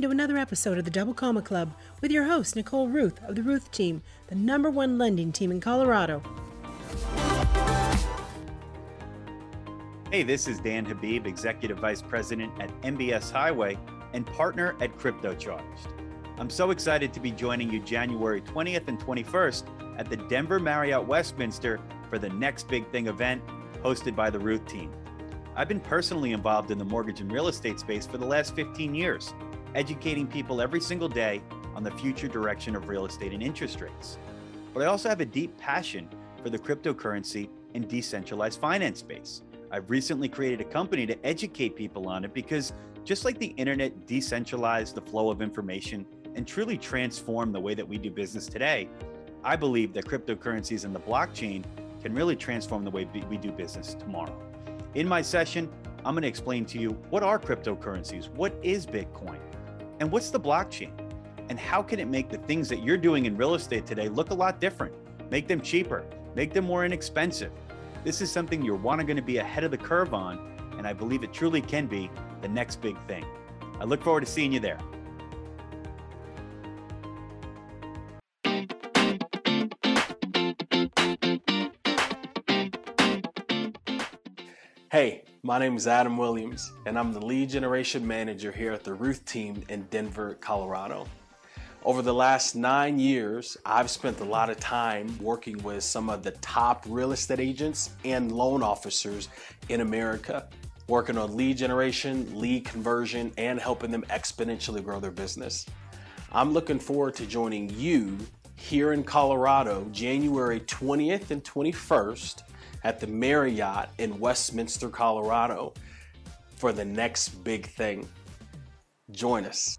Welcome to another episode of the Double Comma Club with your host, Nicole Rueth of the Rueth Team, the number one lending team in Colorado. Hey, this is Dan Habib, Executive Vice President at MBS Highway and partner at CryptoCharged. I'm so excited to be joining you January 20th and 21st at the Denver Marriott Westminster for the Next Big Thing event hosted by the Rueth Team. I've been personally involved in the mortgage and real estate space for the last 15 years educating people every single day on the future direction of real estate and interest rates. But I also have a deep passion for the cryptocurrency and decentralized finance space. I've recently created a company to educate people on it because just like the internet decentralized the flow of information and truly transformed the way that we do business today, I believe that cryptocurrencies and the blockchain can really transform the way we do business tomorrow. In my session, I'm going to explain to you what are cryptocurrencies, what is Bitcoin, and what's the blockchain? And how can it make the things that you're doing in real estate today look a lot different? Make them cheaper, make them more inexpensive. This is something you're to be ahead of the curve on, and I believe it truly can be the next big thing. I look forward to seeing you there. Hey, my name is Adam Williams, and I'm the lead generation manager here at the Rueth team in Denver, Colorado. Over the last nine years, I've spent a lot of time working with some of the top real estate agents and loan officers in America, working on lead generation, lead conversion, and helping them exponentially grow their business. I'm looking forward to joining you here in Colorado January 20th and 21st at the Marriott in Westminster, Colorado for the next big thing. Join us.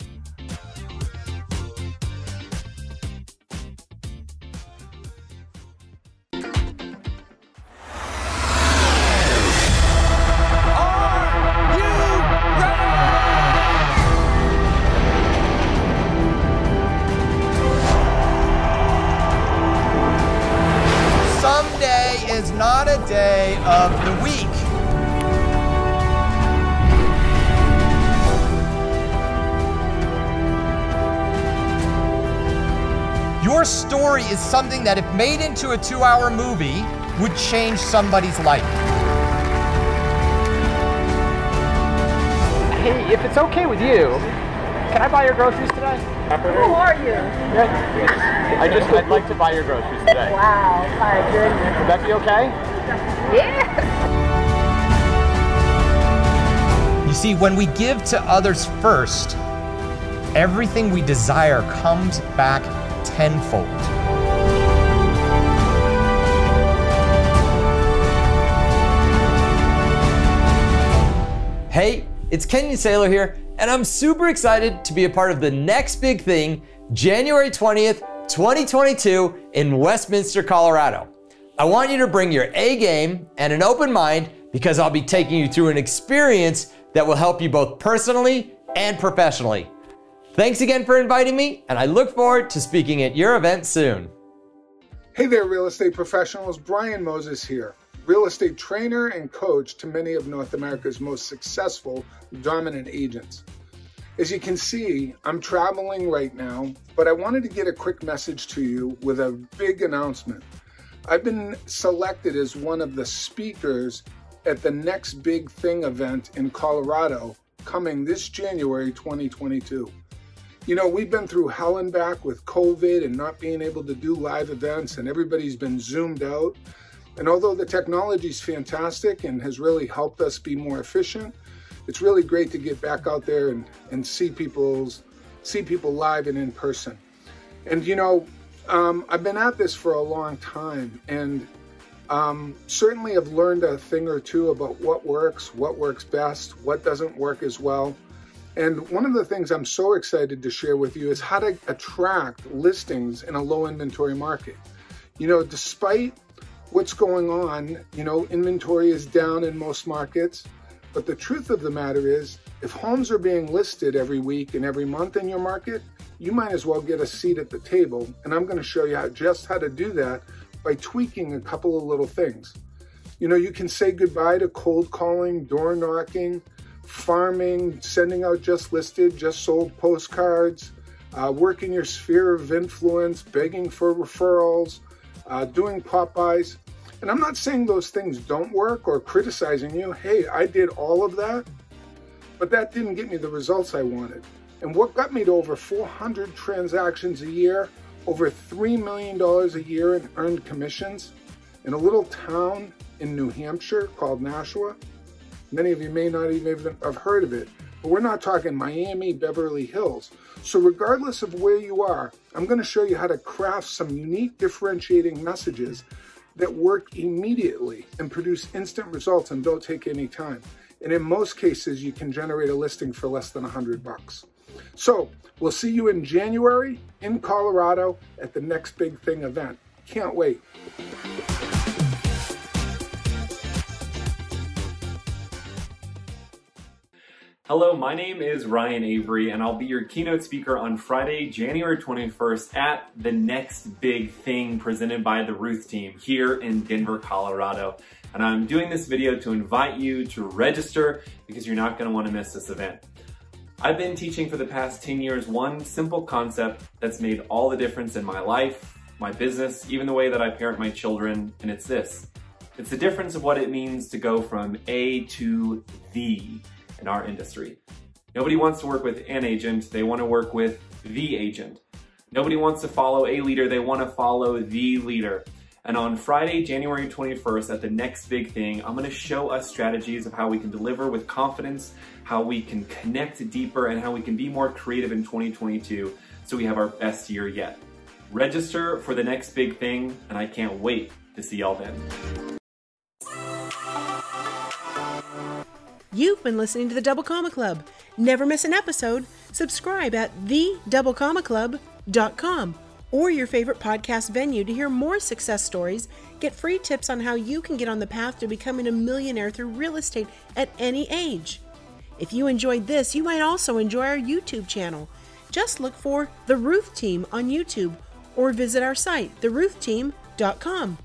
Your story is something that, if made into a two hour movie, would change somebody's life. Hey, if it's okay with you, can I buy your groceries today? Who are you? I just, I'd like to buy your groceries today. Wow, my goodness. Would that be okay? Yeah. You see, when we give to others first, everything we desire comes back tenfold. Hey, it's Kenyon Sailor here, and I'm super excited to be a part of the next big thing, January 20th, 2022, in Westminster, Colorado. I want you to bring your A game and an open mind because I'll be taking you through an experience that will help you both personally and professionally. Thanks again for inviting me, and I look forward to speaking at your event soon. Hey there, real estate professionals. Brian Moses here, real estate trainer and coach to many of North America's most successful, dominant agents. As you can see, I'm traveling right now, but I wanted to get a quick message to you with a big announcement. I've been selected as one of the speakers at the Next Big Thing event in Colorado coming this January 2022. You know, we've been through hell and back with COVID and not being able to do live events, and everybody's been zoomed out. And although the technology is fantastic and has really helped us be more efficient, it's really great to get back out there and, and see people's see people live and in person. And you know, um, I've been at this for a long time, and um, certainly have learned a thing or two about what works, what works best, what doesn't work as well. And one of the things I'm so excited to share with you is how to attract listings in a low inventory market. You know, despite what's going on, you know, inventory is down in most markets. But the truth of the matter is, if homes are being listed every week and every month in your market, you might as well get a seat at the table. And I'm going to show you how, just how to do that by tweaking a couple of little things. You know, you can say goodbye to cold calling, door knocking, farming, sending out just listed, just sold postcards, uh, working your sphere of influence, begging for referrals, uh, doing pop-bys. And I'm not saying those things don't work or criticizing you. Hey, I did all of that, but that didn't get me the results I wanted. And what got me to over 400 transactions a year, over $3 million a year in earned commissions in a little town in New Hampshire called Nashua. Many of you may not even have heard of it, but we're not talking Miami, Beverly Hills. So regardless of where you are, I'm going to show you how to craft some unique differentiating messages that work immediately and produce instant results and don't take any time. And in most cases, you can generate a listing for less than 100 bucks. So we'll see you in January in Colorado at the next big thing event. Can't wait. Hello, my name is Ryan Avery, and I'll be your keynote speaker on Friday, January 21st at the Next Big Thing presented by the Rueth team here in Denver, Colorado. And I'm doing this video to invite you to register because you're not going to want to miss this event. I've been teaching for the past 10 years one simple concept that's made all the difference in my life, my business, even the way that I parent my children, and it's this. It's the difference of what it means to go from A to the in our industry. Nobody wants to work with an agent, they want to work with the agent. Nobody wants to follow a leader, they want to follow the leader. And on Friday, January 21st, at the next big thing, I'm going to show us strategies of how we can deliver with confidence, how we can connect deeper, and how we can be more creative in 2022 so we have our best year yet. Register for the next big thing, and I can't wait to see y'all then. You've been listening to the Double Comma Club. Never miss an episode. Subscribe at thedoublecommaclub.com or your favorite podcast venue to hear more success stories, get free tips on how you can get on the path to becoming a millionaire through real estate at any age. If you enjoyed this, you might also enjoy our YouTube channel. Just look for The Rueth Team on YouTube or visit our site, theruethteam.com.